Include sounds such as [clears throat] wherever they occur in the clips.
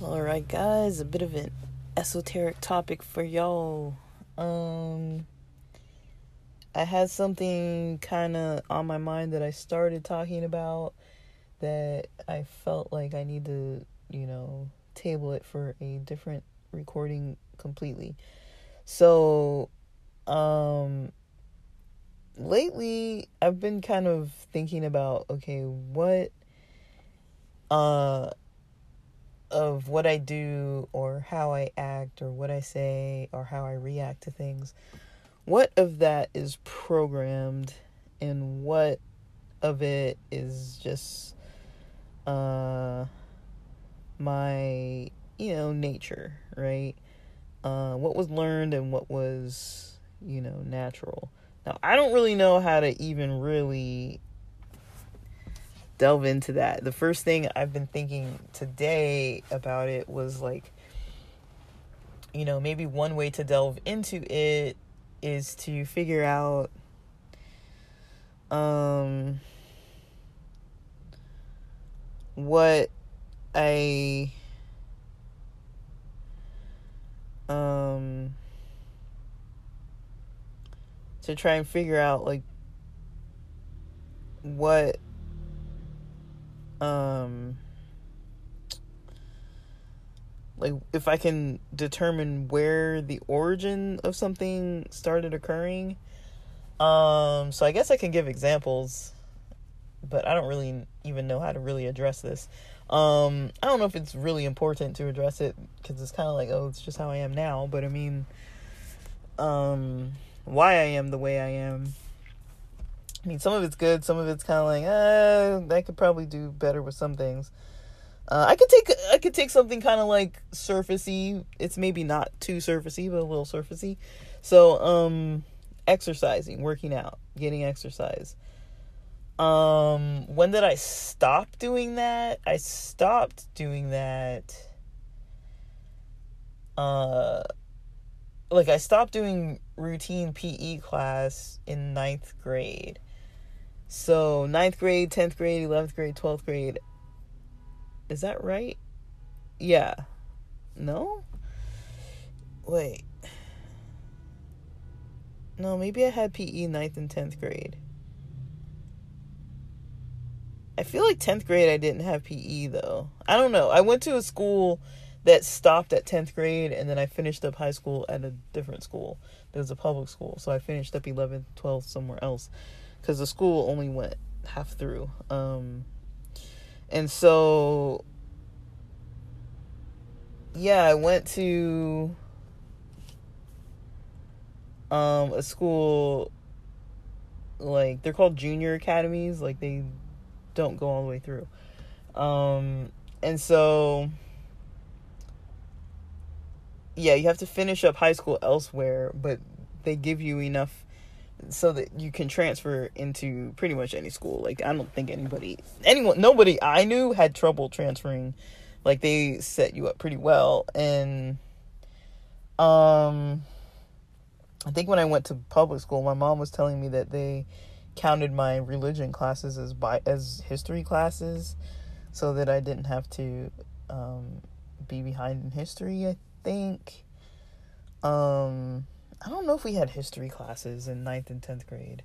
Alright, guys, a bit of an esoteric topic for y'all. Um, I had something kind of on my mind that I started talking about that I felt like I need to, you know, table it for a different recording completely. So, um, lately I've been kind of thinking about okay, what, uh, of what I do or how I act or what I say or how I react to things, what of that is programmed and what of it is just uh my you know nature right? Uh what was learned and what was you know natural now i don't really know how to even really delve into that. The first thing I've been thinking today about it was like, you know, maybe one way to delve into it is to figure out um what I um to try and figure out like what um like if I can determine where the origin of something started occurring. Um so I guess I can give examples, but I don't really even know how to really address this. Um I don't know if it's really important to address it cuz it's kind of like oh it's just how I am now, but I mean um why I am the way I am I mean, some of it's good, some of it's kind of like, uh, I could probably do better with some things. Uh, I could take I could take something kind of like surfacey. It's maybe not too surfacey, but a little surfacey. So, um, exercising, working out, getting exercise. Um, when did I stop doing that? I stopped doing that. Uh, like I stopped doing routine PE class in ninth grade. So, ninth grade, 10th grade, 11th grade, 12th grade. Is that right? Yeah. No? Wait. No, maybe I had PE 9th and 10th grade. I feel like 10th grade I didn't have PE though. I don't know. I went to a school that stopped at 10th grade and then I finished up high school at a different school. It was a public school. So I finished up 11th, 12th somewhere else because the school only went half through. Um, and so, yeah, I went to um, a school like they're called junior academies, like they don't go all the way through. Um, and so, yeah, you have to finish up high school elsewhere, but they give you enough so that you can transfer into pretty much any school. Like I don't think anybody anyone nobody I knew had trouble transferring. Like they set you up pretty well and um I think when I went to public school my mom was telling me that they counted my religion classes as by as history classes so that I didn't have to um be behind in history, I think. Um I don't know if we had history classes in ninth and 10th grade.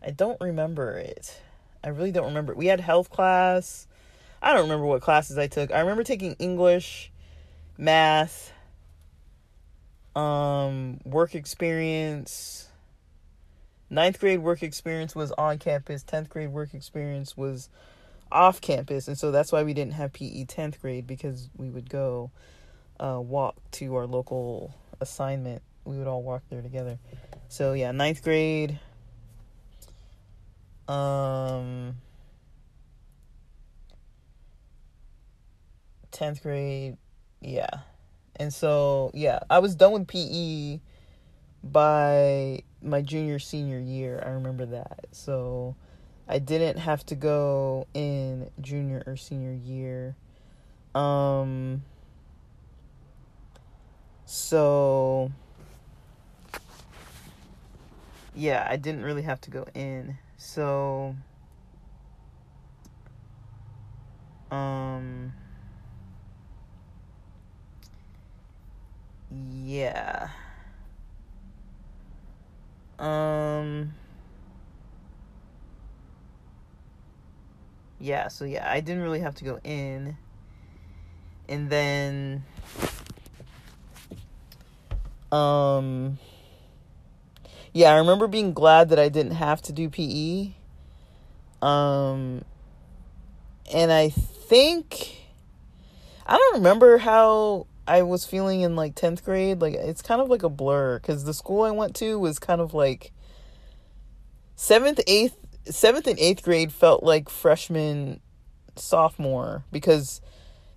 I don't remember it. I really don't remember. We had health class. I don't remember what classes I took. I remember taking English, math, um, work experience. Ninth grade work experience was on campus. Tenth grade work experience was off campus, and so that's why we didn't have PE tenth grade because we would go uh, walk to our local assignment we would all walk there together. So yeah, ninth grade. Um, tenth grade, yeah, and so yeah, I was done with PE by my junior senior year. I remember that. So I didn't have to go in junior or senior year. Um so yeah, I didn't really have to go in. So um yeah. Um yeah, so yeah, I didn't really have to go in. And then um yeah, I remember being glad that I didn't have to do PE. Um and I think I don't remember how I was feeling in like 10th grade. Like it's kind of like a blur cuz the school I went to was kind of like 7th, 8th seventh and eighth grade felt like freshman, sophomore because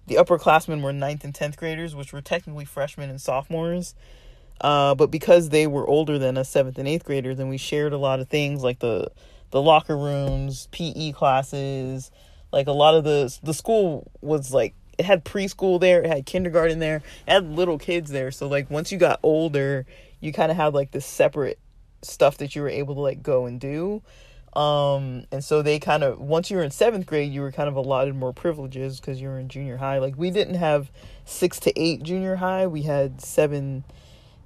the upperclassmen were ninth and tenth graders, which were technically freshmen and sophomores. Uh, but because they were older than us, seventh and eighth graders, and we shared a lot of things like the the locker rooms, PE classes, like a lot of the the school was like it had preschool there, it had kindergarten there, it had little kids there. So like once you got older, you kind of had like this separate stuff that you were able to like go and do. Um, and so they kind of once you were in seventh grade, you were kind of allotted more privileges because you were in junior high. Like we didn't have six to eight junior high; we had seven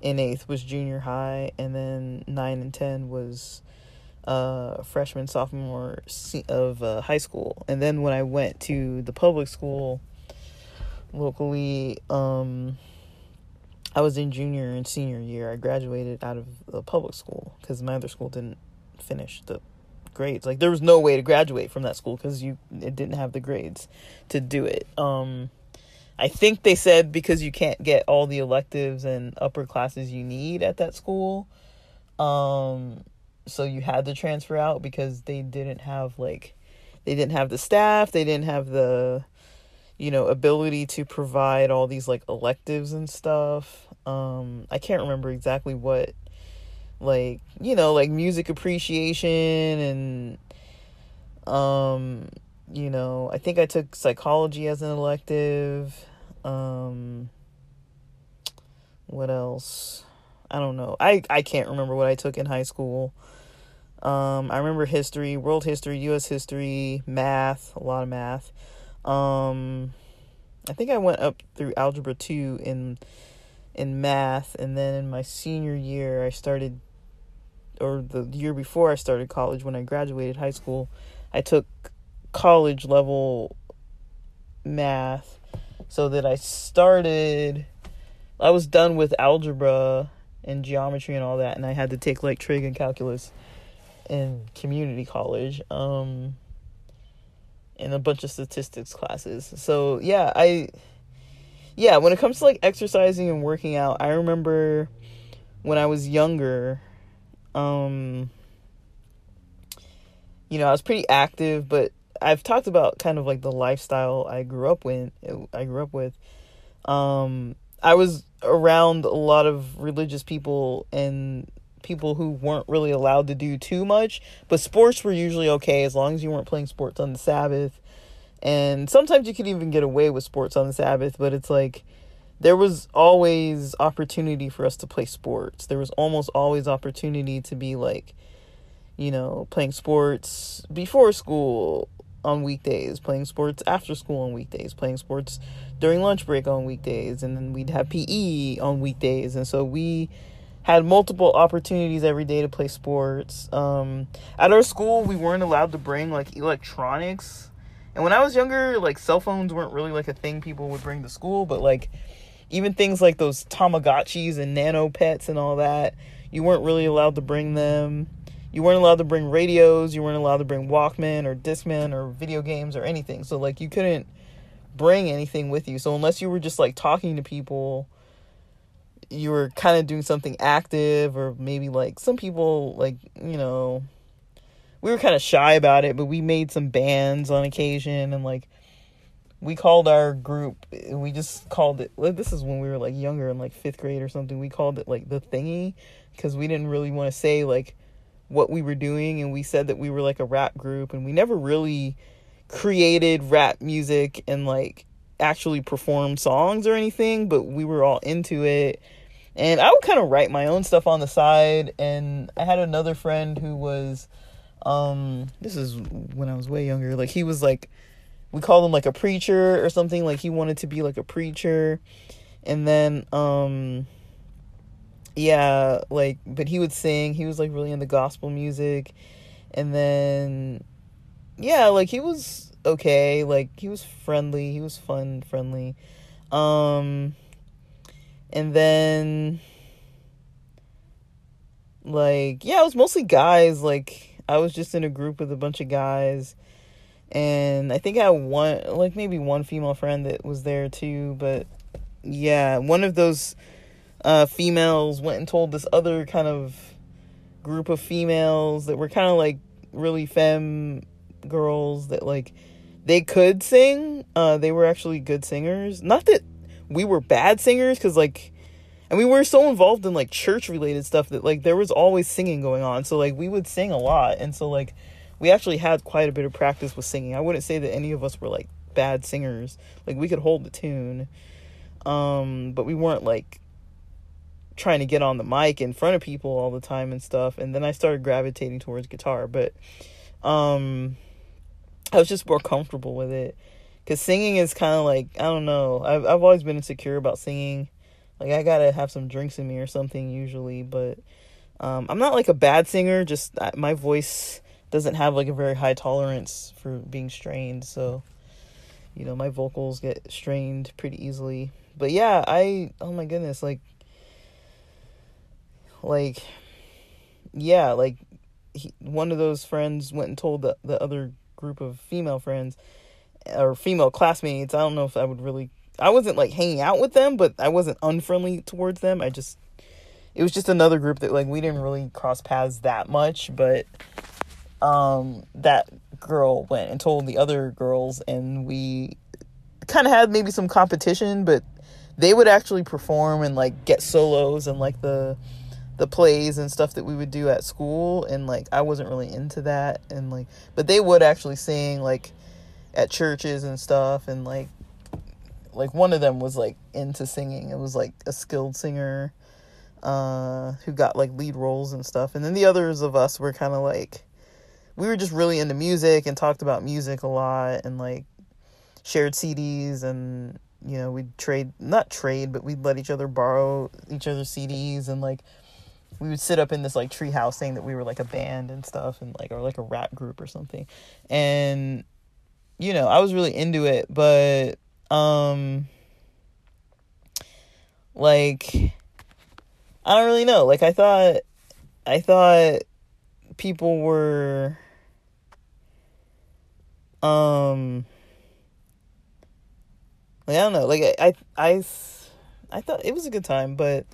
and eighth was junior high, and then nine and ten was uh, freshman, sophomore of uh, high school. And then when I went to the public school locally, um, I was in junior and senior year. I graduated out of the public school because my other school didn't finish the grades. Like there was no way to graduate from that school because you it didn't have the grades to do it. Um, I think they said because you can't get all the electives and upper classes you need at that school. Um, so you had to transfer out because they didn't have like they didn't have the staff, they didn't have the you know ability to provide all these like electives and stuff. Um, I can't remember exactly what like you know like music appreciation and um you know i think i took psychology as an elective um what else? I don't know. I i can't remember what i took in high school. Um i remember history world history us history math a lot of math. Um i think i went up through algebra 2 in in math and then in my senior year i started or the year before I started college when I graduated high school, I took college level math so that I started I was done with algebra and geometry and all that and I had to take like trig and calculus in community college um and a bunch of statistics classes. So, yeah, I yeah, when it comes to like exercising and working out, I remember when I was younger um you know, I was pretty active, but I've talked about kind of like the lifestyle I grew up with. I grew up with. Um, I was around a lot of religious people and people who weren't really allowed to do too much, but sports were usually okay as long as you weren't playing sports on the Sabbath. And sometimes you could even get away with sports on the Sabbath, but it's like there was always opportunity for us to play sports. There was almost always opportunity to be like, you know, playing sports before school on weekdays, playing sports after school on weekdays, playing sports during lunch break on weekdays, and then we'd have PE on weekdays. And so we had multiple opportunities every day to play sports. Um, at our school, we weren't allowed to bring like electronics. And when I was younger, like cell phones weren't really like a thing people would bring to school, but like even things like those Tamagotchis and Nano Pets and all that, you weren't really allowed to bring them. You weren't allowed to bring radios. You weren't allowed to bring Walkman or Discman or video games or anything. So like you couldn't bring anything with you. So unless you were just like talking to people, you were kind of doing something active or maybe like some people like you know we were kind of shy about it, but we made some bands on occasion and like we called our group we just called it this is when we were like younger in like fifth grade or something we called it like the thingy because we didn't really want to say like what we were doing and we said that we were like a rap group and we never really created rap music and like actually performed songs or anything but we were all into it and I would kind of write my own stuff on the side. And I had another friend who was, um, this is when I was way younger. Like he was like, we called him like a preacher or something. Like he wanted to be like a preacher, and then um, yeah, like but he would sing. He was like really into gospel music, and then yeah, like he was okay. Like he was friendly. He was fun, friendly. Um and then like yeah it was mostly guys like i was just in a group with a bunch of guys and i think i had one like maybe one female friend that was there too but yeah one of those uh females went and told this other kind of group of females that were kind of like really femme girls that like they could sing. Uh they were actually good singers. Not that we were bad singers because like and we were so involved in like church related stuff that like there was always singing going on. So like we would sing a lot. And so like we actually had quite a bit of practice with singing. I wouldn't say that any of us were like bad singers. Like we could hold the tune. Um but we weren't like trying to get on the mic in front of people all the time and stuff and then i started gravitating towards guitar but um i was just more comfortable with it because singing is kind of like I don't know. I've I've always been insecure about singing. Like I gotta have some drinks in me or something usually, but um, I'm not like a bad singer. Just my voice doesn't have like a very high tolerance for being strained, so you know my vocals get strained pretty easily. But yeah, I oh my goodness, like like yeah, like he, one of those friends went and told the the other group of female friends or female classmates. I don't know if I would really. I wasn't like hanging out with them, but I wasn't unfriendly towards them. I just it was just another group that like we didn't really cross paths that much, but um that girl went and told the other girls and we kind of had maybe some competition, but they would actually perform and like get solos and like the the plays and stuff that we would do at school and like I wasn't really into that and like but they would actually sing like at churches and stuff and like like one of them was like into singing. It was like a skilled singer uh who got like lead roles and stuff and then the others of us were kind of like we were just really into music and talked about music a lot and like shared CDs and you know we'd trade not trade but we'd let each other borrow each other's CDs and like we would sit up in this like tree house saying that we were like a band and stuff and like or like a rap group or something and you know, I was really into it, but um like I don't really know. Like I thought I thought people were um like, I don't know. Like I I I thought it was a good time, but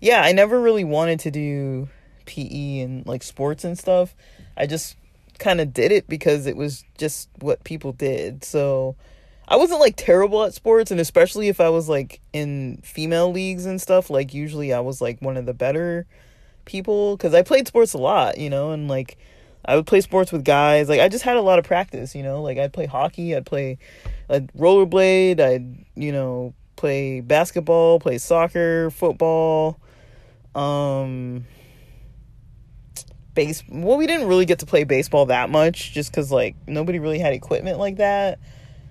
yeah, I never really wanted to do PE and like sports and stuff. I just kind of did it because it was just what people did. So I wasn't like terrible at sports and especially if I was like in female leagues and stuff, like usually I was like one of the better people cuz I played sports a lot, you know, and like I would play sports with guys. Like I just had a lot of practice, you know. Like I'd play hockey, I'd play a rollerblade, I'd, you know, play basketball, play soccer, football. Um base well we didn't really get to play baseball that much just because like nobody really had equipment like that.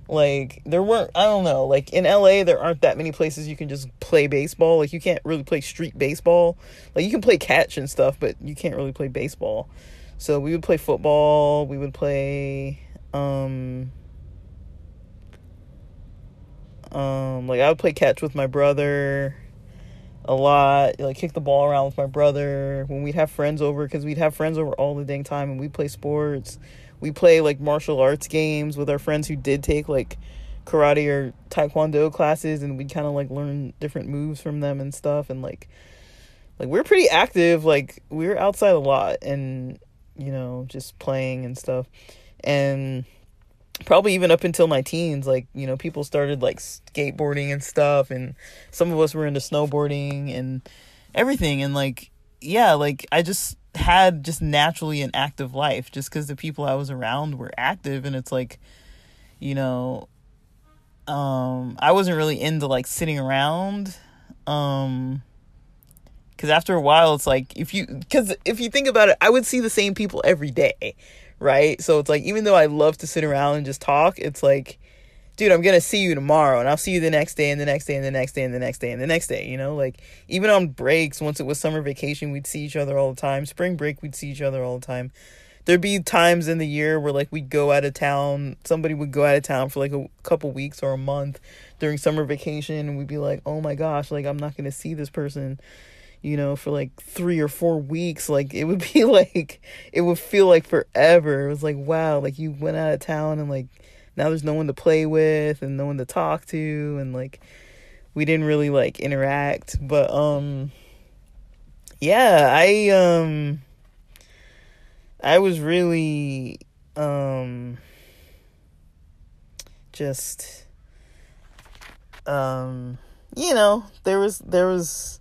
Like there weren't i don't know like in la there aren't that many places you can just play baseball. Like you can't really play street baseball. Like you can play catch and stuff but you can't really play baseball. So we would play football we would play um um like i would play catch with my brother a lot, like kick the ball around with my brother when we'd have friends over because we'd have friends over all the dang time and we'd play sports. We play like martial arts games with our friends who did take like karate or taekwondo classes and we'd kind of like learn different moves from them and stuff and like like we're pretty active like we're outside a lot and you know just playing and stuff and probably even up until my teens like you know people started like skateboarding and stuff and some of us were into snowboarding and everything and like yeah like i just had just naturally an active life just because the people i was around were active and it's like you know um i wasn't really into like sitting around um because after a while it's like if you because if you think about it i would see the same people every day right? So it's like even though i love to sit around and just talk it's like dude i'm gonna see you tomorrow and i'll see you the next day and the next day and the next day and the next day and the next day you know? Like even on breaks once it was summer vacation we'd see each other all the time. Spring break we'd see each other all the time. There'd be times in the year where like we'd go out of town somebody would go out of town for like a couple weeks or a month during summer vacation and we'd be like oh my gosh like i'm not gonna see this person you know, for like three or four weeks. Like it would [laughs] be like it would feel like forever. It was like wow, like you went out of town and like now there's no one to play with and no one to talk to and like we didn't really like interact. But um yeah, I um I was really um just um you know, there was there was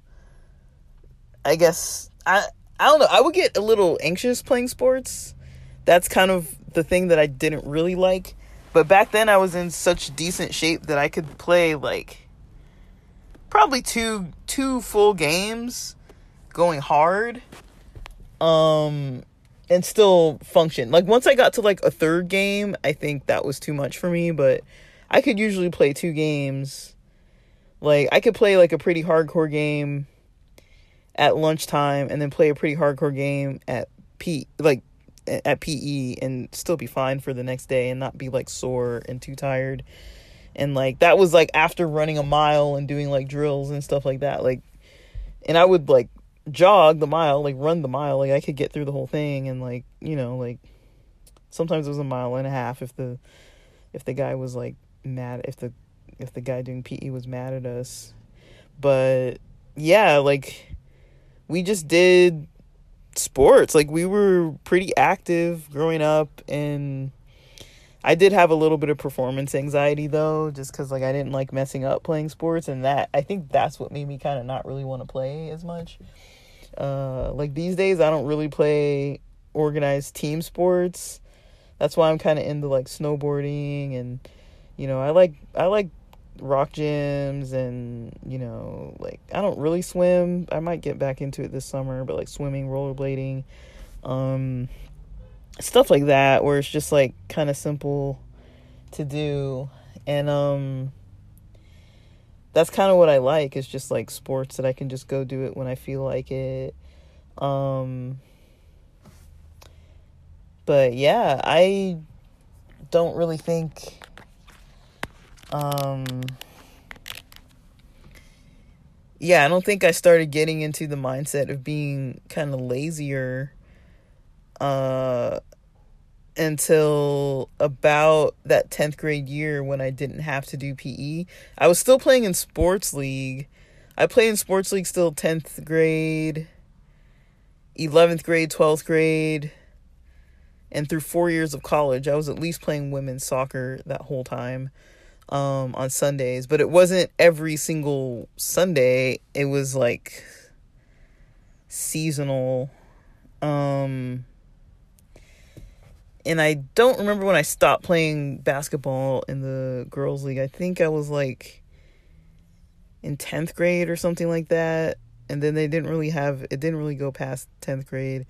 I guess I I don't know. I would get a little anxious playing sports. That's kind of the thing that I didn't really like. But back then I was in such decent shape that I could play like probably two two full games going hard um and still function. Like once I got to like a third game, I think that was too much for me, but I could usually play two games. Like I could play like a pretty hardcore game at lunchtime and then play a pretty hardcore game at P like at PE and still be fine for the next day and not be like sore and too tired. And like that was like after running a mile and doing like drills and stuff like that. Like and I would like jog the mile, like run the mile, like I could get through the whole thing and like, you know, like sometimes it was a mile and a half if the if the guy was like mad if the if the guy doing PE was mad at us. But yeah, like we just did sports. Like we were pretty active growing up and I did have a little bit of performance anxiety though, just cuz like I didn't like messing up playing sports and that I think that's what made me kind of not really want to play as much. Uh like these days I don't really play organized team sports. That's why I'm kind of into like snowboarding and you know, I like I like rock gyms and you know like i don't really swim. I might get back into it this summer but like swimming rollerblading um stuff like that where it's just like kind of simple to do. And um that's kind of what i like is just like sports that i can just go do it when i feel like it. Um but yeah i don't really think um yeah, I don't think I started getting into the mindset of being kind of lazier uh until about that 10th grade year when I didn't have to do PE. I was still playing in sports league. I played in sports league still 10th grade, 11th grade, 12th grade, and through 4 years of college. I was at least playing women's soccer that whole time um, on Sundays, but it wasn't every single Sunday. It was like seasonal. Um, and I don't remember when I stopped playing basketball in the girls' league. I think I was like in 10th grade or something like that. And then they didn't really have it didn't really go past 10th grade.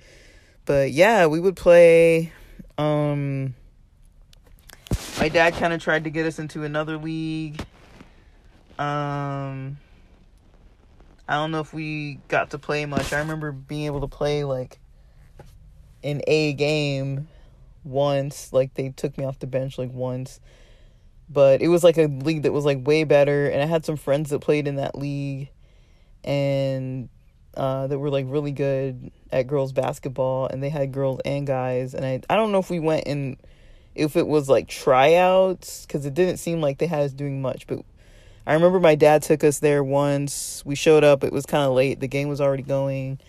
But yeah, we would play um my dad kind of tried to get us into another league. Um, I don't know if we got to play much. I remember being able to play like an A game once. Like they took me off the bench like once. But it was like a league that was like way better and I had some friends that played in that league and uh, that were like really good at girls basketball and they had girls and guys and I I don't know if we went and if it was like tryouts because it didn't seem like they had us doing much but i remember my dad took us there once. We showed up. It was kind of late. The game was already going.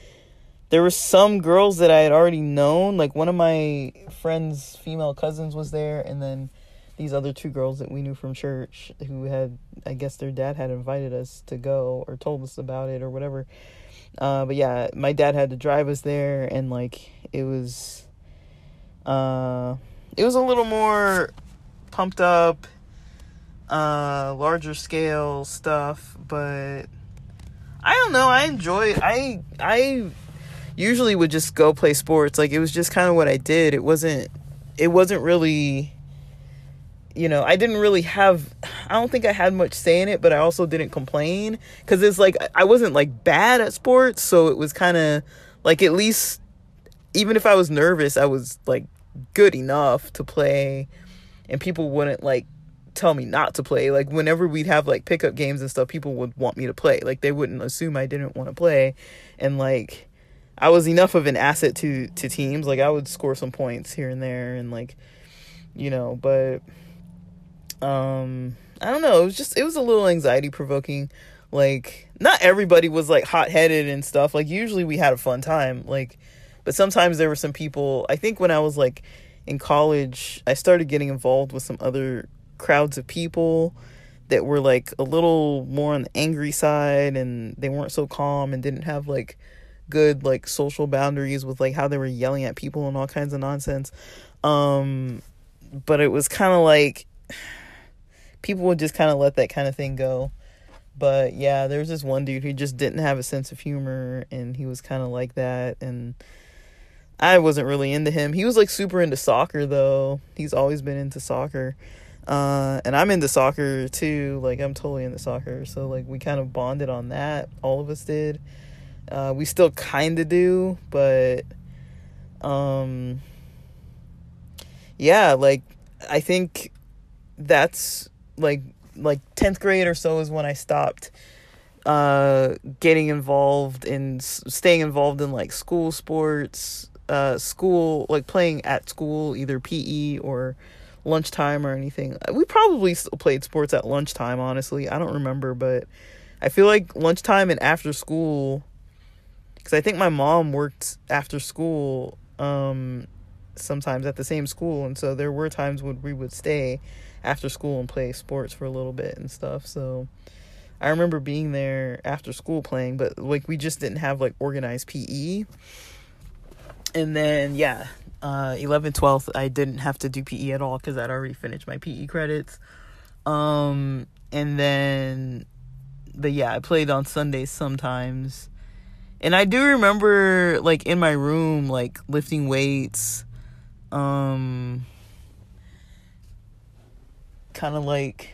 There were some girls that i had already known. Like one of my friends female cousins was there and then these other two girls that we knew from church who had i guess their dad had invited us to go or told us about it or whatever. Uh, but yeah my dad had to drive us there and like it was uh it was a little more pumped up, uh, larger scale stuff, but I don't know. I enjoy. I I usually would just go play sports. Like it was just kind of what I did. It wasn't. It wasn't really. You know, I didn't really have. I don't think I had much say in it, but I also didn't complain because it's like I wasn't like bad at sports, so it was kind of like at least even if I was nervous, I was like good enough to play, and people wouldn't like tell me not to play. Like whenever we'd have like pickup games and stuff, people would want me to play. Like they wouldn't assume I didn't want to play. And like I was enough of an asset to to teams. Like I would score some points here and there and like you know, but um I don't know, it was just it was a little anxiety provoking. Like not everybody was like hot headed and stuff. Like usually we had a fun time. Like but sometimes there were some people I think when I was like in college, I started getting involved with some other crowds of people that were like a little more on the angry side and they weren't so calm and didn't have like good like social boundaries with like how they were yelling at people and all kinds of nonsense. Um but it was kind of like [sighs] people would just kind of let that kind of thing go. But yeah there was this one dude who just didn't have a sense of humor and he was kind of like that and I wasn't really into him. He was like super into soccer though. He's always been into soccer. Uh, and I'm into soccer too. Like I'm totally into soccer. So like we kind of bonded on that. All of us did. Uh, we still kind of do, but um, yeah, like I think that's like like 10th grade or so is when I stopped uh getting involved in staying involved in like school sports uh school like playing at school either PE or lunchtime or anything. We probably still played sports at lunchtime, honestly. I don't remember, but I feel like lunchtime and after school cuz I think my mom worked after school um sometimes at the same school and so there were times when we would stay after school and play sports for a little bit and stuff. So I remember being there after school playing, but like we just didn't have like organized PE. And then yeah, uh 11 12th i didn't have to do pe at all because i'd already finished my pe credits. Um and then but yeah i played on sundays sometimes. And i do remember like in my room like lifting weights um kind of like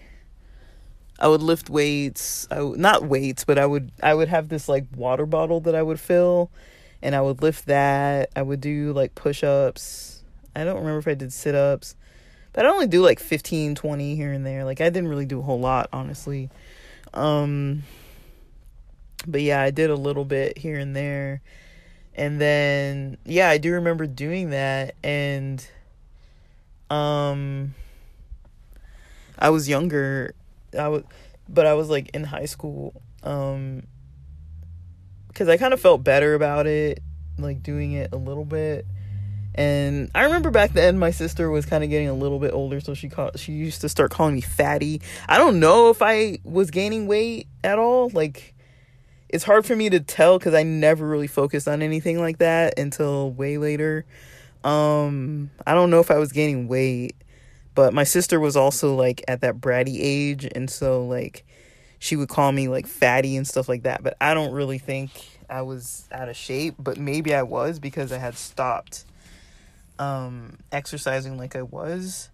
I would lift weights. I w- not weights, but I would I would have this like water bottle that I would fill and I would lift that. I would do like push ups. I don't remember if I did sit ups, but I only do like 15, 20 here and there. Like I didn't really do a whole lot, honestly. Um, but yeah, I did a little bit here and there. And then, yeah, I do remember doing that. And, um, I was younger. I was, but I was like in high school. Um, because I kind of felt better about it, like doing it a little bit. And I remember back then my sister was kind of getting a little bit older, so she called, she used to start calling me fatty. I don't know if I was gaining weight at all. Like it's hard for me to tell cuz I never really focused on anything like that until way later. Um I don't know if I was gaining weight, but my sister was also like at that bratty age and so like she would call me like fatty and stuff like that. But I don't really think I was out of shape, but maybe I was because I had stopped um exercising like I was.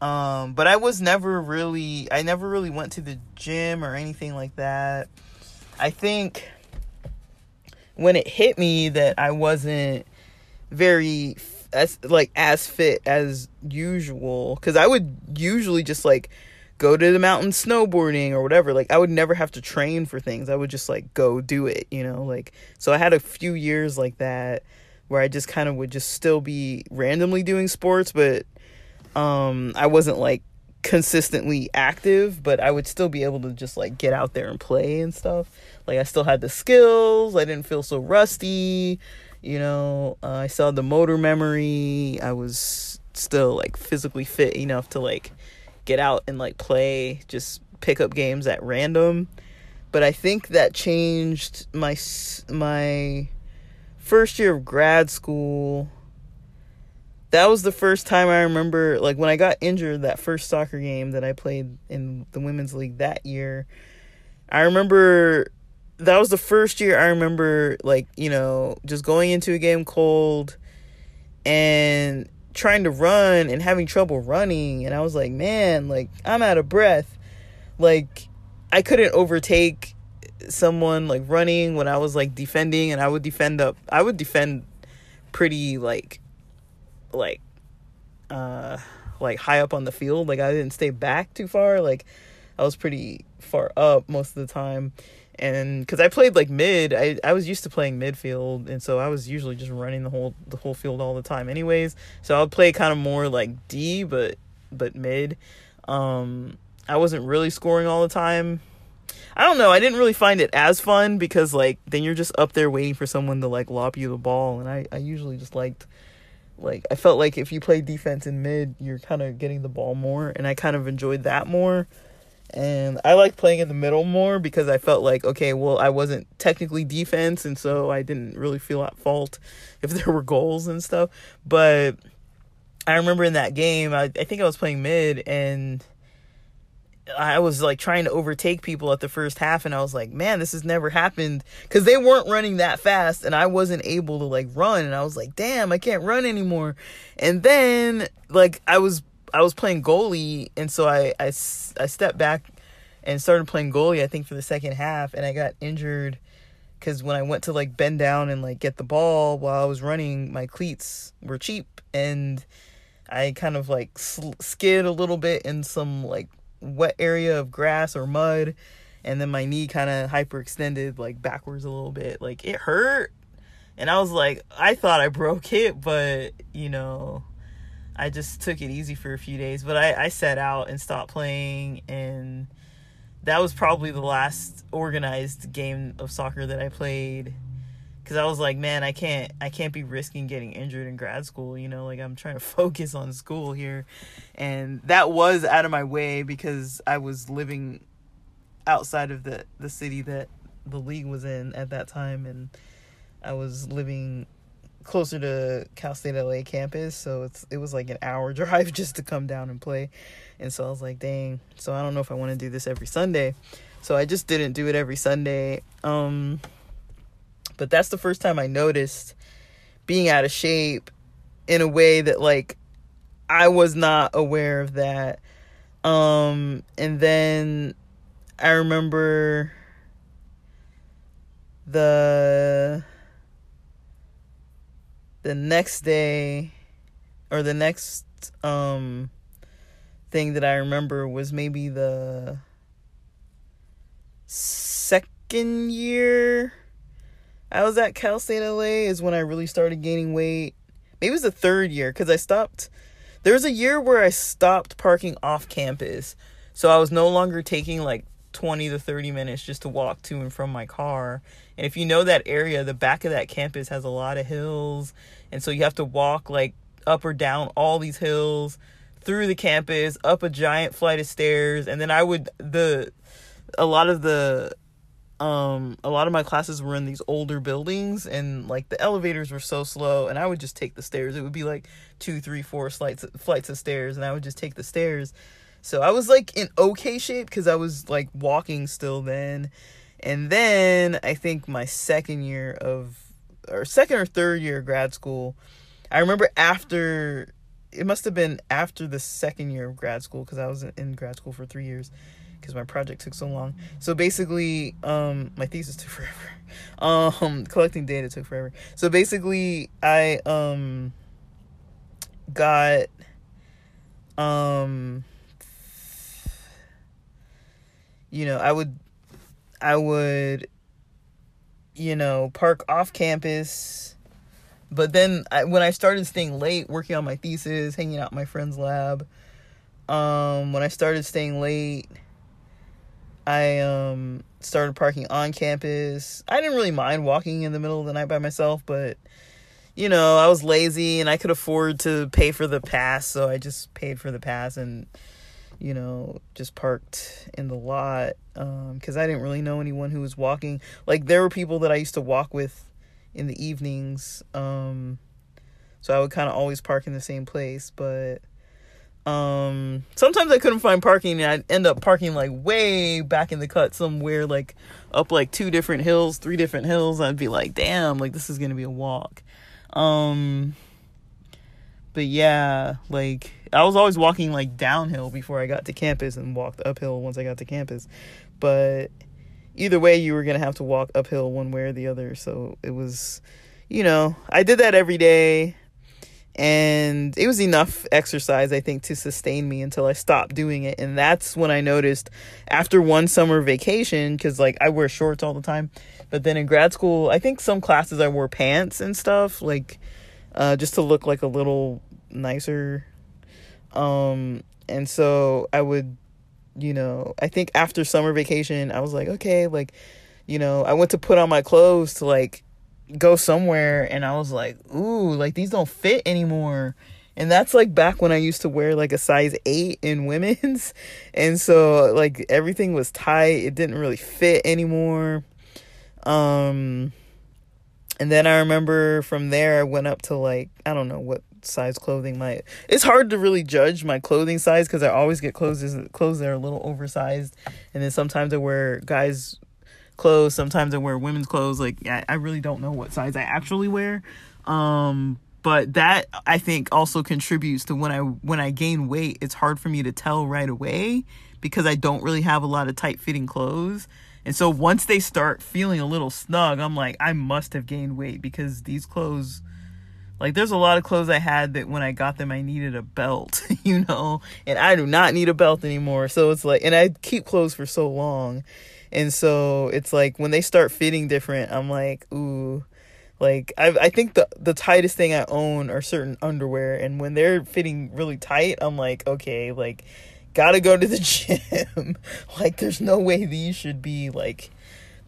Um but I was never really I never really went to the gym or anything like that. I think when it hit me that I wasn't very as like as fit as usual cuz I would usually just like go to the mountain snowboarding or whatever. Like I would never have to train for things. I would just like go do it, you know? Like so I had a few years like that where I just kind of would just still be randomly doing sports, but um I wasn't like consistently active, but I would still be able to just like get out there and play and stuff. Like I still had the skills. I didn't feel so rusty. You know, uh, I had the motor memory. I was still like physically fit enough to like get out and like play just pick up games at random. But I think that changed my my first year of grad school. That was the first time I remember like when I got injured that first soccer game that I played in the women's league that year. I remember that was the first year I remember like, you know, just going into a game cold and trying to run and having trouble running and I was like, man, like I'm out of breath. Like I couldn't overtake someone like running when I was like defending and I would defend up I would defend pretty like like uh like high up on the field. Like I didn't stay back too far. Like I was pretty far up most of the time. And because I played like mid, I, I was used to playing midfield, and so I was usually just running the whole the whole field all the time, anyways. So I would play kind of more like D, but but mid. Um, I wasn't really scoring all the time. I don't know. I didn't really find it as fun because like then you're just up there waiting for someone to like lob you the ball, and I I usually just liked like I felt like if you play defense in mid, you're kind of getting the ball more, and I kind of enjoyed that more. And I like playing in the middle more because I felt like okay, well, I wasn't technically defense, and so I didn't really feel at fault [laughs] if there were goals and stuff. But I remember in that game, I, I think I was playing mid, and I was like trying to overtake people at the first half and I was like, man, this has never happened cuz they weren't running that fast and I wasn't able to like run and I was like, damn, I can't run anymore. And then like I was I was playing goalie and so I I, I stepped back and started playing goalie I think for the second half and I got injured cuz when I went to like bend down and like get the ball while I was running, my cleats were cheap and I kind of like skid a little bit in some like wet area of grass or mud and then my knee kind of hyperextended like backwards a little bit. Like it hurt and i was like i thought i broke it but you know i just took it easy for a few days but i i set out and stopped playing and that was probably the last organized game of soccer that i played because I was like, man, I can't, I can't be risking getting injured in grad school. You know, like I'm trying to [laughs] focus on school here, and that was out of my way because I was living outside of the the city that the league was in at that time, and I was living closer to Cal State LA campus, so it's it was like an hour [laughs] drive just to come down and play. And so I was like, dang. So I don't know if I want to do this every Sunday. So I just didn't do it every Sunday. Um but that's the first time I noticed being out of shape in a way that like I was not aware of that. Um and then I remember the the next day or the next um thing that I remember was maybe the second year I was at Cal State LA is when I really started gaining weight. Maybe it was the third year because I stopped. There was a year where I stopped parking off campus. So I was no longer taking like 20 to 30 minutes just to walk to and from my car. And if you know that area, the back of that campus has a lot of hills. And so you have to walk like up or down all these hills through the campus, up a giant flight of stairs. And then I would, the, a lot of the um a lot of my classes were in these older buildings and like the elevators were so slow and i would just take the stairs it would be like two three four flights flights of stairs and i would just take the stairs so i was like in okay shape because i was like walking still then and then i think my second year of or second or third year of grad school i remember after it must have been after the second year of grad school because i was in grad school for three years because my project took so long. So basically, um, my thesis took [laughs] forever. Um, collecting data took forever. So basically, I um got um you know I would I would you know park off campus but then I, when I started staying late working on my thesis hanging out my friend's lab um when I started staying late I um started parking on campus. I didn't really mind walking in the middle of the night by myself, but you know, I was lazy and I could afford to pay for the pass, so I just paid for the pass and you know, just parked in the lot um cuz I didn't really know anyone who was walking. Like there were people that I used to walk with in the evenings um so I would kind of always park in the same place, but Um, sometimes I couldn't find parking and I'd end up parking like way back in the cut somewhere, like up like two different hills, three different hills. I'd be like, damn, like this is gonna be a walk. Um, but yeah, like I was always walking like downhill before I got to campus and walked uphill once I got to campus. But either way, you were gonna have to walk uphill one way or the other. So it was, you know, I did that every day and it was enough exercise i think to sustain me until i stopped doing it and that's when i noticed after one summer vacation because like i wear shorts all the time but then in grad school i think some classes i wore pants and stuff like uh, just to look like a little nicer um and so i would you know i think after summer vacation i was like okay like you know i went to put on my clothes to like go somewhere and I was like, ooh, like these don't fit anymore. And that's like back when I used to wear like a size 8 in women's. [laughs] And so like everything was tight. It didn't really fit anymore. Um and then I remember from there I went up to like I don't know what size clothing my it's hard to really judge my clothing size because I always get clothes clothes that are a little oversized and then sometimes I wear guys clothes. Sometimes I wear women's clothes. Like I, I really don't know what size I actually wear. Um, but that I think also contributes to when I when I gain weight, it's hard for me to tell right away because I don't really have a lot of tight fitting clothes. And so once they start feeling a little snug, I'm like, I must have gained weight because these clothes like there's a lot of clothes I had that when I got them I needed a belt, [laughs] you know, and I do not need a belt anymore. So it's like and I keep clothes for so long and so it's like when they start fitting different, I'm like, ooh, like I I think the the tightest thing I own are certain underwear, and when they're fitting really tight, I'm like, okay, like gotta go to the [laughs] gym. like there's no way these should be like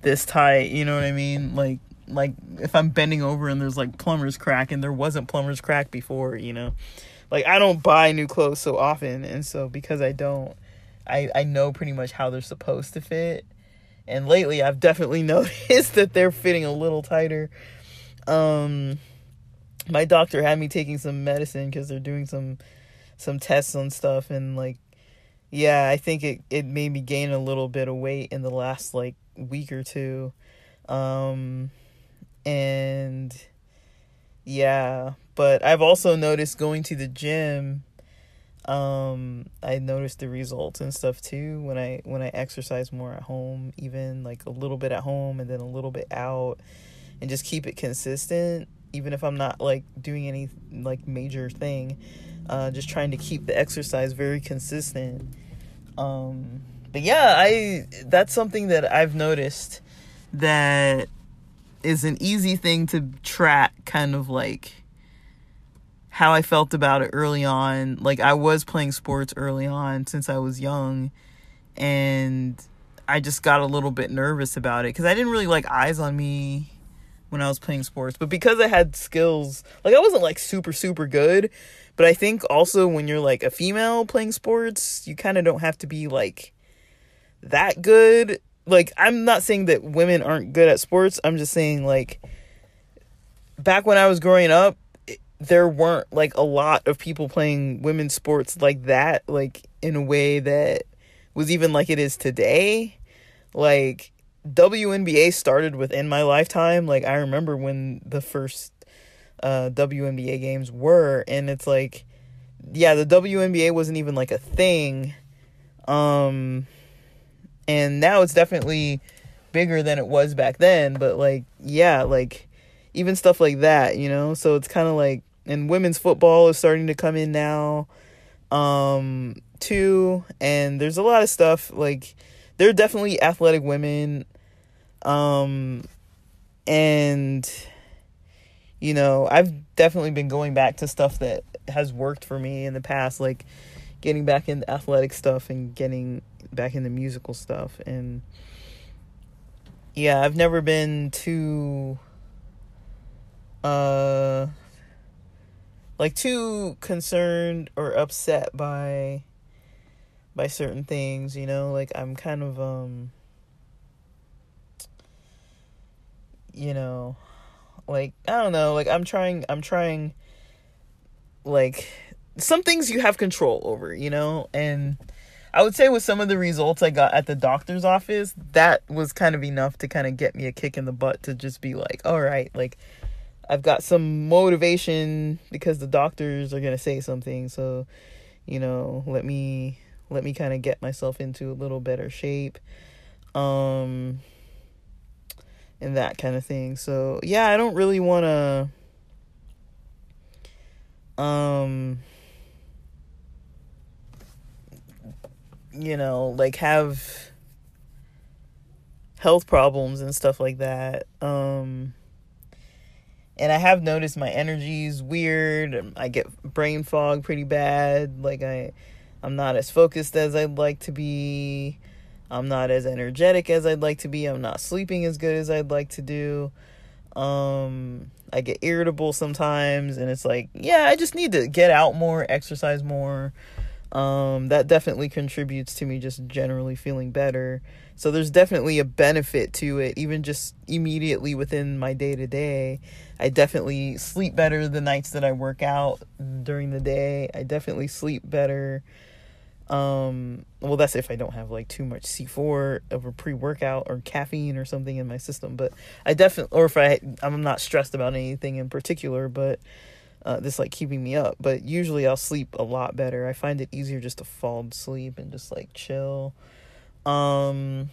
this tight. You know what I mean? Like like if I'm bending over and there's like plumber's crack and there wasn't plumber's crack before, you know. Like I don't buy new clothes so often and so because I don't I I know pretty much how they're supposed to fit and lately I've definitely [laughs] noticed that they're fitting a little tighter. Um, my doctor had me taking some medicine because they're doing some some tests on stuff, and like, yeah, I think it it made me gain a little bit of weight in the last like week or two, um, and yeah, but I've also noticed going to the gym um i noticed the results and stuff too when i when i exercise more at home even like a little bit at home and then a little bit out and just keep it consistent even if i'm not like doing any like major thing uh just trying to keep the exercise very consistent. Um but yeah i that's something that i've noticed that is an easy thing to track kind of like how I felt about it early on. Like I was playing sports early on since I was young and I just got a little bit nervous about it cuz I didn't really like eyes on me when I was playing sports. But because I had skills, like I wasn't like super super good, but I think also when you're like a female playing sports, you kind of don't have to be like that good. Like I'm not saying that women aren't good at sports. I'm just saying like back when I was growing up, there weren't like a lot of people playing women's sports like that, like in a way that was even like it is today. Like WNBA started within my lifetime. Like I remember when the first uh WNBA games were and it's like yeah, the WNBA wasn't even like a thing. Um and now it's definitely bigger than it was back then, but like yeah, like even stuff like that, you know? So it's kind of like and women's football is starting to come in now um too and there's a lot of stuff like there are definitely athletic women um and you know i've definitely been going back to stuff that has worked for me in the past like getting back into athletic stuff and getting back into musical stuff and yeah i've never been too uh like too concerned or upset by by certain things, you know, like I'm kind of um you know, like I don't know, like I'm trying I'm trying like some things you have control over, you know? And I would say with some of the results I got at the doctor's office, that was kind of enough to kind of get me a kick in the butt to just be like, all right, like I've got some motivation because the doctors are going to say something. So, you know, let me let me kind of get myself into a little better shape. Um and that kind of thing. So, yeah, I don't really want to um you know, like have health problems and stuff like that. Um and I have noticed my energy is weird. I get brain fog pretty bad. Like I I'm not as focused as I'd like to be. I'm not as energetic as I'd like to be. I'm not sleeping as good as I'd like to do. Um I get irritable sometimes and it's like, yeah, I just need to get out more, exercise more um, that definitely contributes to me just generally feeling better. So there's definitely a benefit to it, even just immediately within my day to day. I definitely sleep better the nights that I work out during the day. I definitely sleep better. Um, well, that's if I don't have like too much C4 of a pre workout or caffeine or something in my system. But I definitely, or if I, I'm not stressed about anything in particular, but uh, this like keeping me up. But usually I'll sleep a lot better. I find it easier just to fall asleep and just like chill. Um,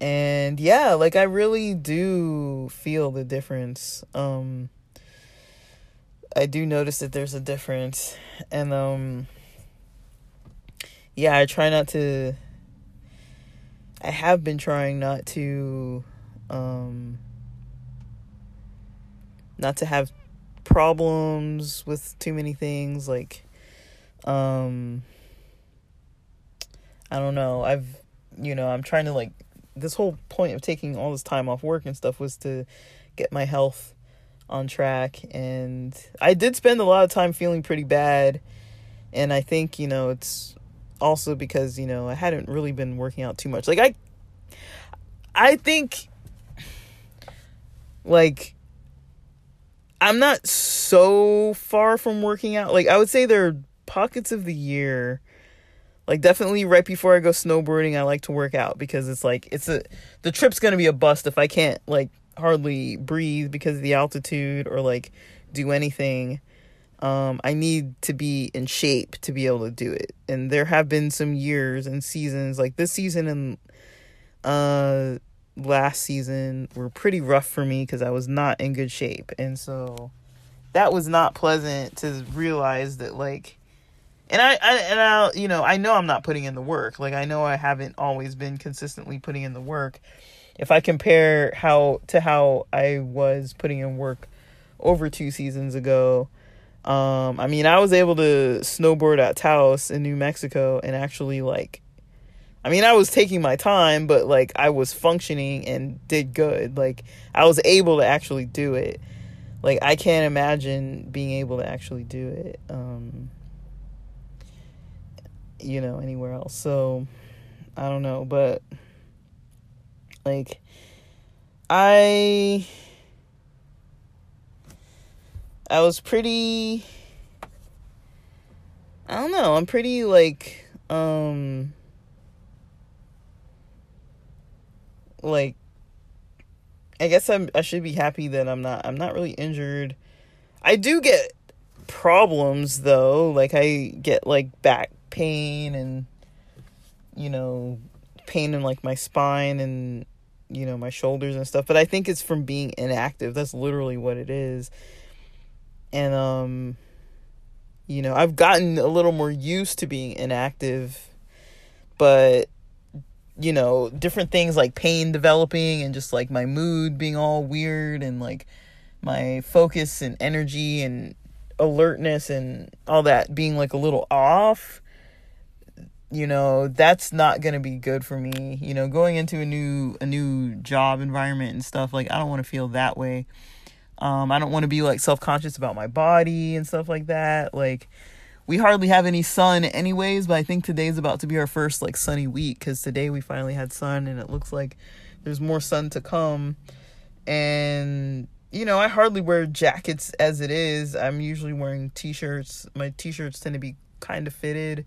and yeah, like I really do feel the difference. Um, I do notice that there's a difference, and um, yeah, I try not to. I have been trying not to um not to have problems with too many things like um I don't know. I've you know, I'm trying to like this whole point of taking all this time off work and stuff was to get my health on track and I did spend a lot of time feeling pretty bad and I think, you know, it's also because, you know, I hadn't really been working out too much. Like I I think like I'm not so far from working out. Like I would say there are pockets of the year like definitely right before I go snowboarding I like to work out because it's like it's a the trip's going to be a bust if I can't like hardly breathe because of the altitude or like do anything. Um I need to be in shape to be able to do it. And there have been some years and seasons like this season and uh last season were pretty rough for me because I was not in good shape. And so that was not pleasant to realize that like and I, I and I you know, I know I'm not putting in the work. Like I know I haven't always been consistently putting in the work. If I compare how to how I was putting in work over two seasons ago, um, I mean, I was able to snowboard at Taos in New Mexico and actually like I mean, I was taking my time, but like I was functioning and did good. Like I was able to actually do it. Like I can't imagine being able to actually do it um you know, anywhere else. So I don't know, but like I I was pretty I don't know, I'm pretty like um like I guess I'm I should be happy that I'm not I'm not really injured. I do get problems though. Like I get like back pain and you know pain in like my spine and you know my shoulders and stuff, but I think it's from being inactive. That's literally what it is. And um you know, I've gotten a little more used to being inactive, but you know, different things like pain developing and just like my mood being all weird and like my focus and energy and alertness and all that being like a little off you know that's not going to be good for me. You know going into a new a new job environment and stuff like i don't want to feel that way. Um i don't want to be like self-conscious about my body and stuff like that. Like we hardly have any sun anyways but i think today's about to be our first like sunny week because today we finally had sun and it looks like there's more sun to come and you know, I hardly wear jackets as it is. I'm usually wearing t-shirts. My t-shirts tend to be kind of fitted.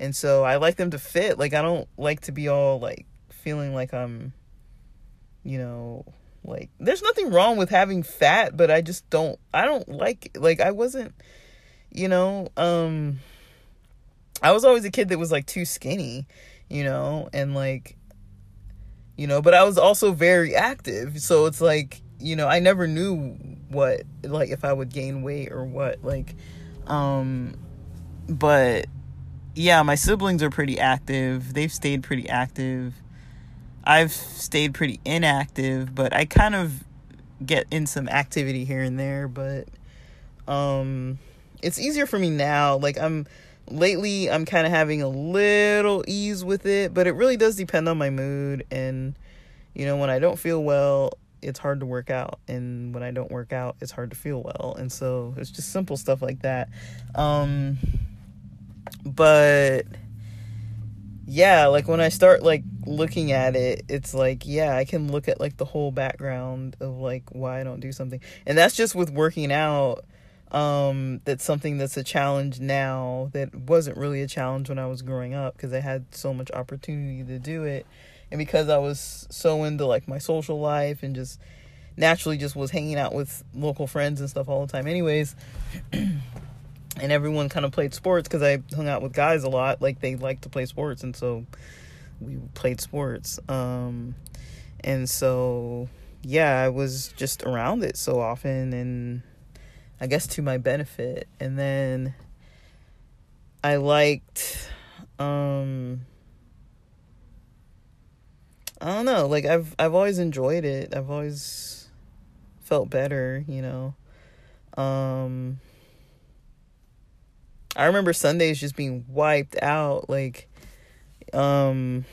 And so I like them to fit. Like I don't like to be all like feeling like I'm you know, like there's nothing wrong with having fat, but I just don't I don't like like I wasn't you know, um I was always a kid that was like too skinny, you know, and like you know, but I was also very active. So it's like, you know, I never knew what like if I would gain weight or what like um but yeah, my siblings are pretty active. They've stayed pretty active. I've stayed pretty inactive, but I kind of get in some activity here and there, but um it's easier for me now. Like I'm lately I'm kind of having a little ease with it, but it really does depend on my mood and you know, when I don't feel well, it's hard to work out and when I don't work out, it's hard to feel well. And so it's just simple stuff like that. Um but yeah, like when I start like looking at it, it's like, yeah, I can look at like the whole background of like why I don't do something. And that's just with working out. Um, that's something that's a challenge now that wasn't really a challenge when I was growing up because I had so much opportunity to do it. And because I was so into like my social life and just naturally just was hanging out with local friends and stuff all the time, anyways. [clears throat] and everyone kind of played sports because I hung out with guys a lot. Like they like to play sports, and so we played sports. Um, and so yeah, I was just around it so often, and I guess to my benefit. And then I liked, um, I don't know, like I've I've always enjoyed it. I've always felt better, you know. Um I remember Sundays just being wiped out. Like, um,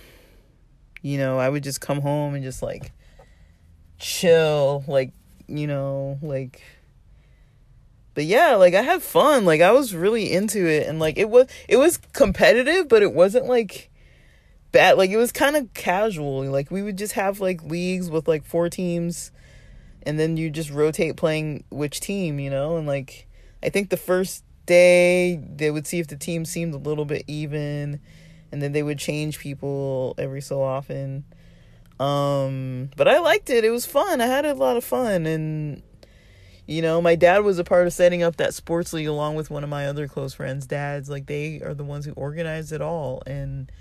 you know, I would just come home and just like chill, like, you know, like. But yeah, like I had fun. Like I was really into it, and like it was it was competitive, but it wasn't like bad. Like it was kind of casual. Like we would just have like leagues with like four teams, and then you just rotate playing which team, you know, and like I think the first day they would see if the team seemed a little bit even and then they would change people every so often um but i liked it it was fun i had a lot of fun and you know my dad was a part of setting up that sports league along with one of my other close friends dads like they are the ones who organized it all and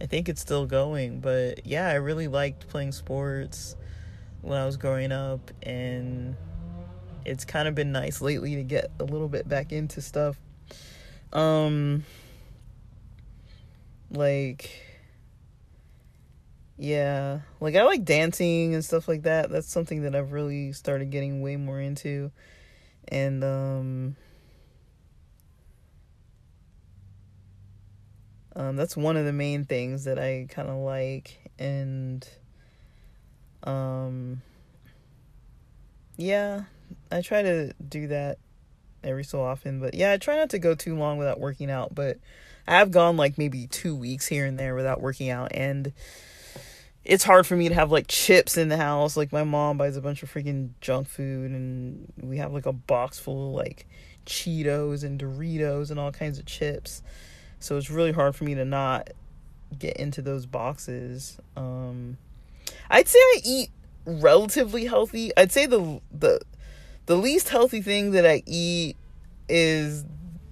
i think it's still going but yeah i really liked playing sports when i was growing up and it's kind of been nice lately to get a little bit back into stuff. Um like yeah, like I like dancing and stuff like that. That's something that I've really started getting way more into. And um Um, that's one of the main things that I kind of like, and um, yeah, I try to do that every so often. But yeah, I try not to go too long without working out. But I have gone like maybe two weeks here and there without working out. And it's hard for me to have like chips in the house. Like my mom buys a bunch of freaking junk food and we have like a box full of like Cheetos and Doritos and all kinds of chips. So it's really hard for me to not get into those boxes. Um I'd say I eat relatively healthy. I'd say the the the least healthy thing that I eat is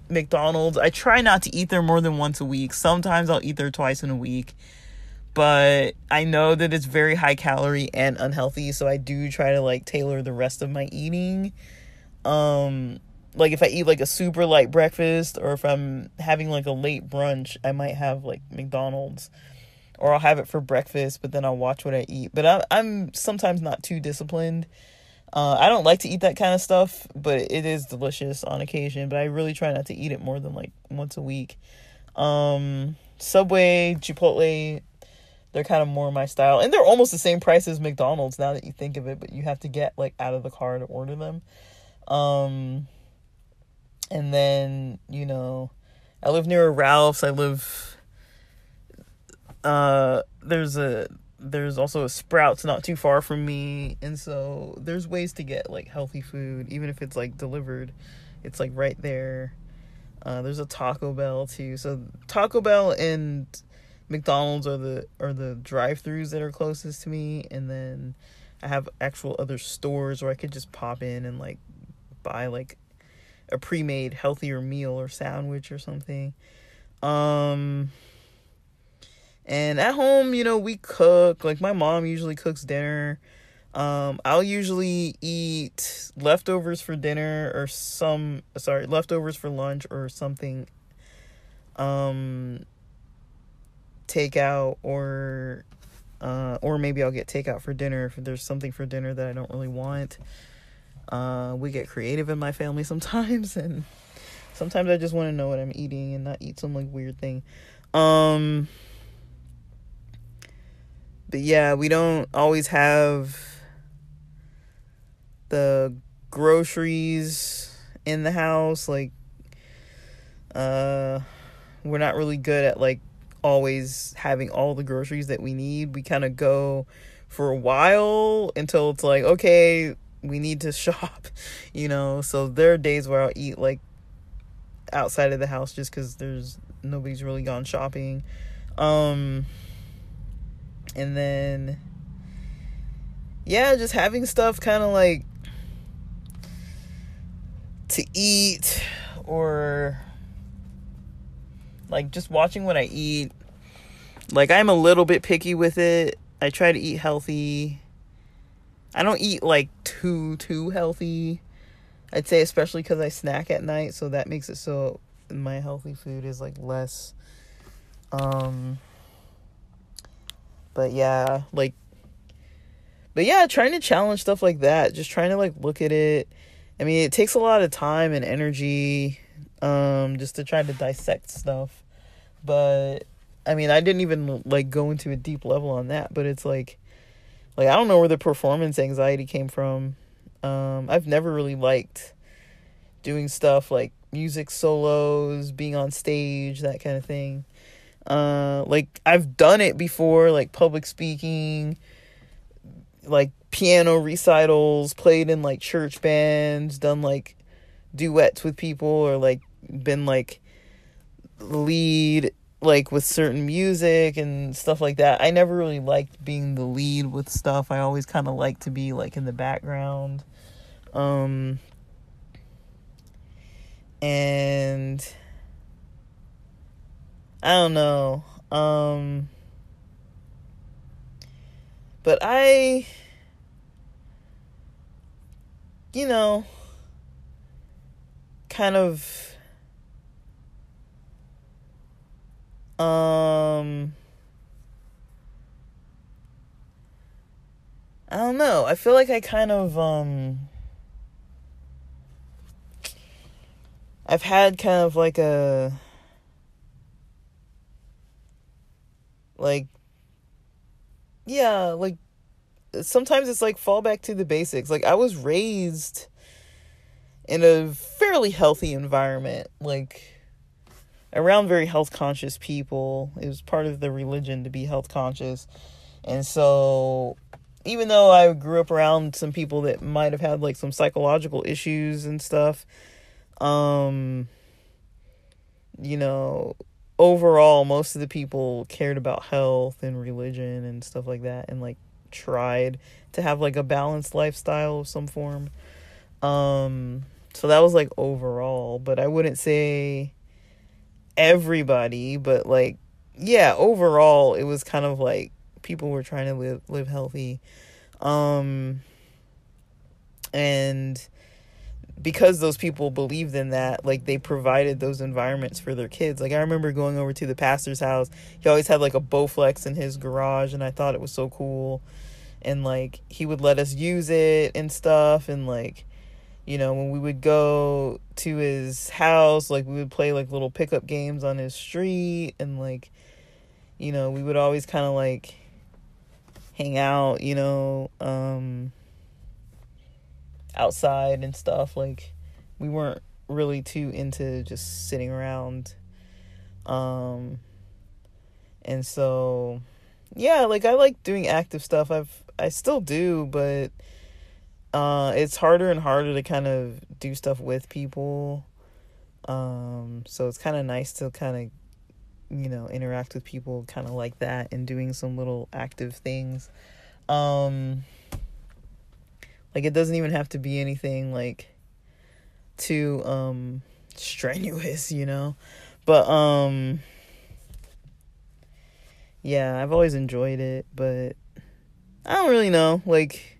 McDonald's. I try not to eat there more than once a week. Sometimes I'll eat there twice in a week. But I know that it's very high calorie and unhealthy, so I do try to like tailor the rest of my eating. Um like if I eat like a super light breakfast or if I'm having like a late brunch, I might have like McDonald's or I'll have it for breakfast, but then I'll watch what I eat. But I, I'm sometimes not too disciplined uh, I don't like to eat that kind of stuff, but it is delicious on occasion. But I really try not to eat it more than like once a week. Um, Subway, Chipotle, they're kind of more my style, and they're almost the same price as McDonald's now that you think of it. But you have to get like out of the car to order them. Um, and then you know, I live near a Ralph's. I live. Uh, there's a there's also a Sprouts not too far from me, and so there's ways to get like healthy food, even if it's like delivered. It's like right there. Uh, there's a Taco Bell too. So Taco Bell and McDonald's are the are the drive-throughs that are closest to me, and then I have actual other stores where I could just pop in and like buy like a pre-made healthier meal or sandwich or something. Um and at home, you know, we cook. Like my mom usually cooks dinner. Um, I'll usually eat leftovers for dinner or some sorry, leftovers for lunch or something um takeout or uh or maybe I'll get takeout for dinner if there's something for dinner that I don't really want. Uh we get creative in my family [laughs] sometimes and sometimes I just want to know what I'm eating and not eat some like weird thing. Um but yeah, we don't always have the groceries in the house like uh we're not really good at like always having all the groceries that we need. We kind of go for a while until it's like, okay, we need to [laughs] shop, you know. So there are days where I'll eat like outside of the house just cuz there's nobody's really gone shopping. Um and then yeah, just having stuff kind of like to eat or like just watching what I eat. Like I'm a little bit picky with it. I try to eat healthy. I don't eat like too too healthy. I'd say especially cuz I snack at night, so that makes it so my healthy food is like less um but yeah, like but yeah, trying to challenge stuff like that, just trying to like look at it. I mean, it takes a lot of time and energy um just to try to dissect stuff. But I mean, I didn't even like go into a deep level on that, but it's like like I don't know where the performance anxiety came from. Um I've never really liked doing stuff like music solos, being on stage, that kind of thing. Uh, like I've done it before, like public speaking, like piano recitals, played in like church bands, done like duets with people, or like been like lead like with certain music and stuff like that. I never really liked being the lead with stuff. I always kind of like to be like in the background. Um and I don't know. Um but I you know kind of um I don't know. I feel like I kind of um I've had kind of like a like yeah like sometimes it's like fall back to the basics like i was raised in a fairly healthy environment like around very health conscious people. It was part of the religion to be health conscious. And so even though i grew up around some people that might have had like some psychological issues and stuff um you know overall most of the people cared about health and religion and stuff like that and like tried to have like a balanced lifestyle of some form. Um so that was like overall. But i wouldn't say everybody but like yeah overall it was kind of like people were trying to live live healthy um and because those people believed in that, like they provided those environments for their kids. Like I remember going over to the pastor's house. He always had like a Bowflex in his garage and I thought it was so cool. And like he would let us use it and stuff and like you know, when we would go to his house, like we would play like little pickup games on his street and like you know, we would always kind of like hang out, you know, um outside and stuff. Like we weren't really too into just sitting around. Um and so yeah, like I like doing active stuff. I've I still do, but uh it's harder and harder to kind of do stuff with people. Um so it's kind of nice to kind of you know, interact with people kind of like that and doing some little active things. Um like it doesn't even have to be anything like too um strenuous, you know. But um yeah, I've always enjoyed it, but I don't really know. Like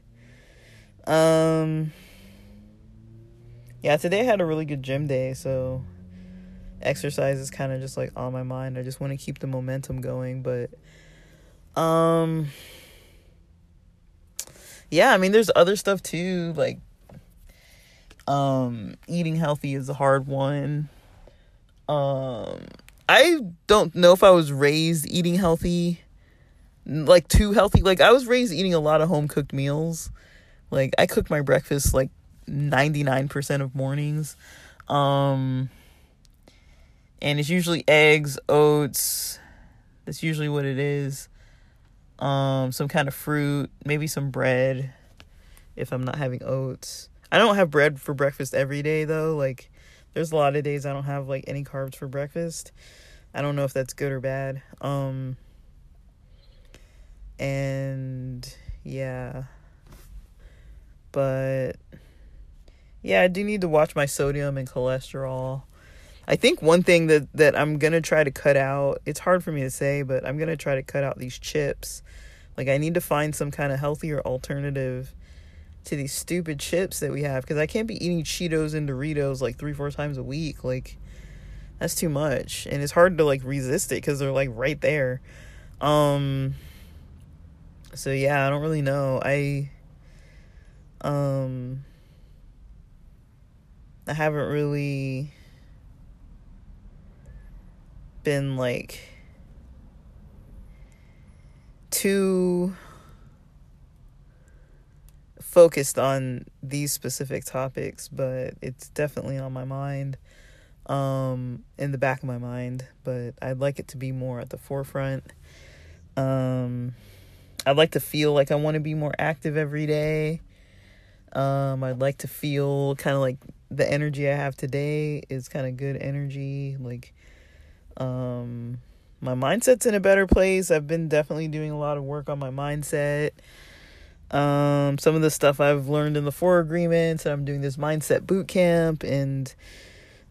um yeah, today I had a really good gym day, so exercise is kind of just like on my mind. I just want to keep the momentum going, but um yeah, I mean there's other stuff too, like um eating healthy is a hard one. Um I don't know if I was raised eating healthy like too healthy. Like I was raised eating a lot of home cooked meals. Like I cook my breakfast like 99% of mornings. Um and it's usually eggs, oats. That's usually what it is. Um, some kind of fruit, maybe some bread if I'm not having oats. I don't have bread for breakfast every day though. Like there's a lot of days I don't have like any carbs for breakfast. I don't know if that's good or bad. Um and yeah. But yeah, I do need to watch my sodium and cholesterol. I think one thing that that I'm gonna try to cut out. It's hard for me to say, but I'm gonna try to cut out these chips. Like I need to find some kind of healthier alternative to these stupid chips that we have because I can't be eating Cheetos and Doritos like three four times a week. Like that's too much, and it's hard to like resist it because they're like right there. Um. So yeah, I don't really know. I um I haven't really been like too focused on these specific topics, but it's definitely on my mind, um, in the back of my mind. But I'd like it to be more at the forefront. Um, I'd like to feel like I want to be more active every day. Um, I'd like to feel kind of like the energy I have today is kind of good energy, like um, my mindset's in a better place. I've been definitely doing a lot of work on my mindset. Um, some of the stuff I've learned in the four agreements, and I'm doing this mindset boot camp, and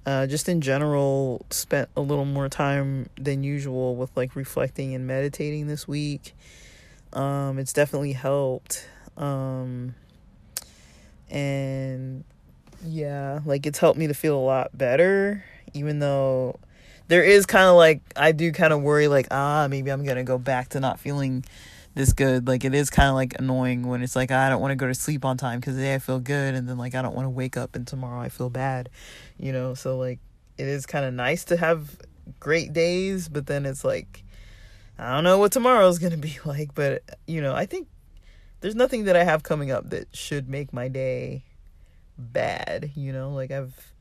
uh, just in general, spent a little more time than usual with like reflecting and meditating this week. Um, it's definitely helped. Um, and yeah, like it's helped me to feel a lot better, even though there is kind of like I do kind of worry like ah maybe I'm gonna go back to not feeling this good. Like it is kind of like annoying when it's like I don't want to go to sleep on time because today I feel good and then like I don't want to wake up and tomorrow I feel bad, you know. So like it is kind of nice to have great days, but then it's like I don't know what tomorrow's gonna be [laughs] like. But you know I think there's nothing that I have coming up that should make my day bad. You know like I've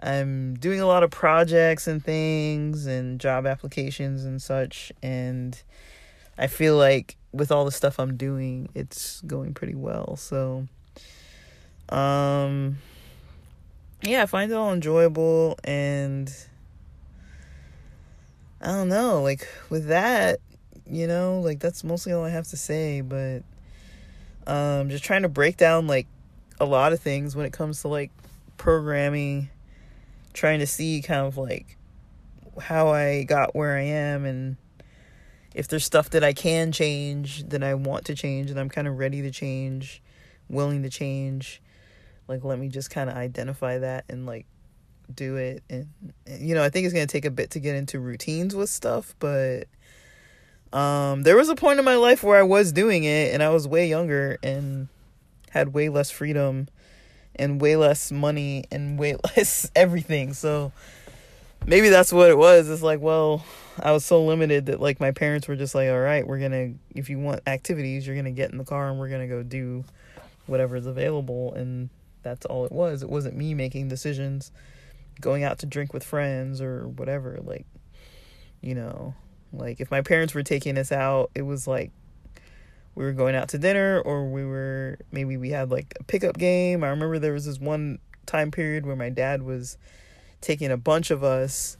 I'm doing a lot of projects and things and job applications and such and I feel like with all the stuff I'm doing it's going pretty well. So um yeah, I find it all enjoyable and I don't know, like with that, you know, like that's mostly all I have to say, but um just trying to break down like a lot of things when it comes to like programming trying to see kind of like how I got where I am and if there's stuff that I can change that I want to change and I'm kind of ready to change, willing to change. Like let me just kind of identify that and like do it and you know, I think it's going to take a bit to get into routines with stuff, but um there was a point in my life where I was doing it and I was way younger and had way less freedom and way less money and way [laughs] less everything. So maybe that's what it was. It's like, well, I was so limited that like my parents were just like, all right, we're gonna if you want activities, you're gonna get in the car and we're gonna go do whatever's available and that's all it was. It wasn't me making decisions, going out to drink with friends or whatever. Like, you know, Like if my parents were taking us out, it was like we were going out to dinner or we were maybe we had like a pickup game. I remember there was this one time period where my dad was taking a bunch of us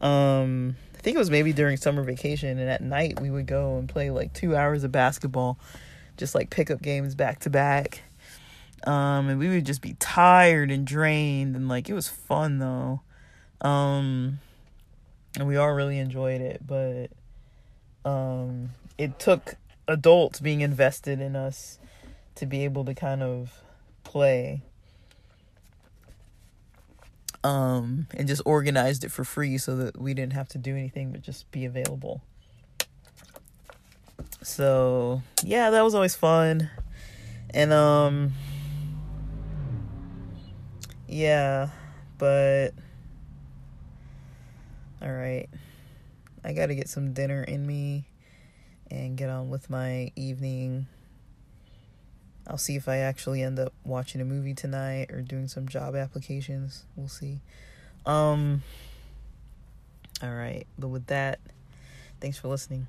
um I think it was maybe during summer vacation and at night we would go and play like 2 hours of basketball just like pickup games back to back. Um and we would just be tired and drained and like it was fun though. Um and we all really enjoyed it, but um it took adults being invested in us to be able to kind of play um and just organized it for free so that we didn't have to do anything but just be available. So yeah that was always fun. And um yeah but all right i gotta get some dinner in me and get on with my evening. I'll see if I actually end up watching a movie tonight or doing some job applications. We'll see. Um all right, but with that, thanks for listening.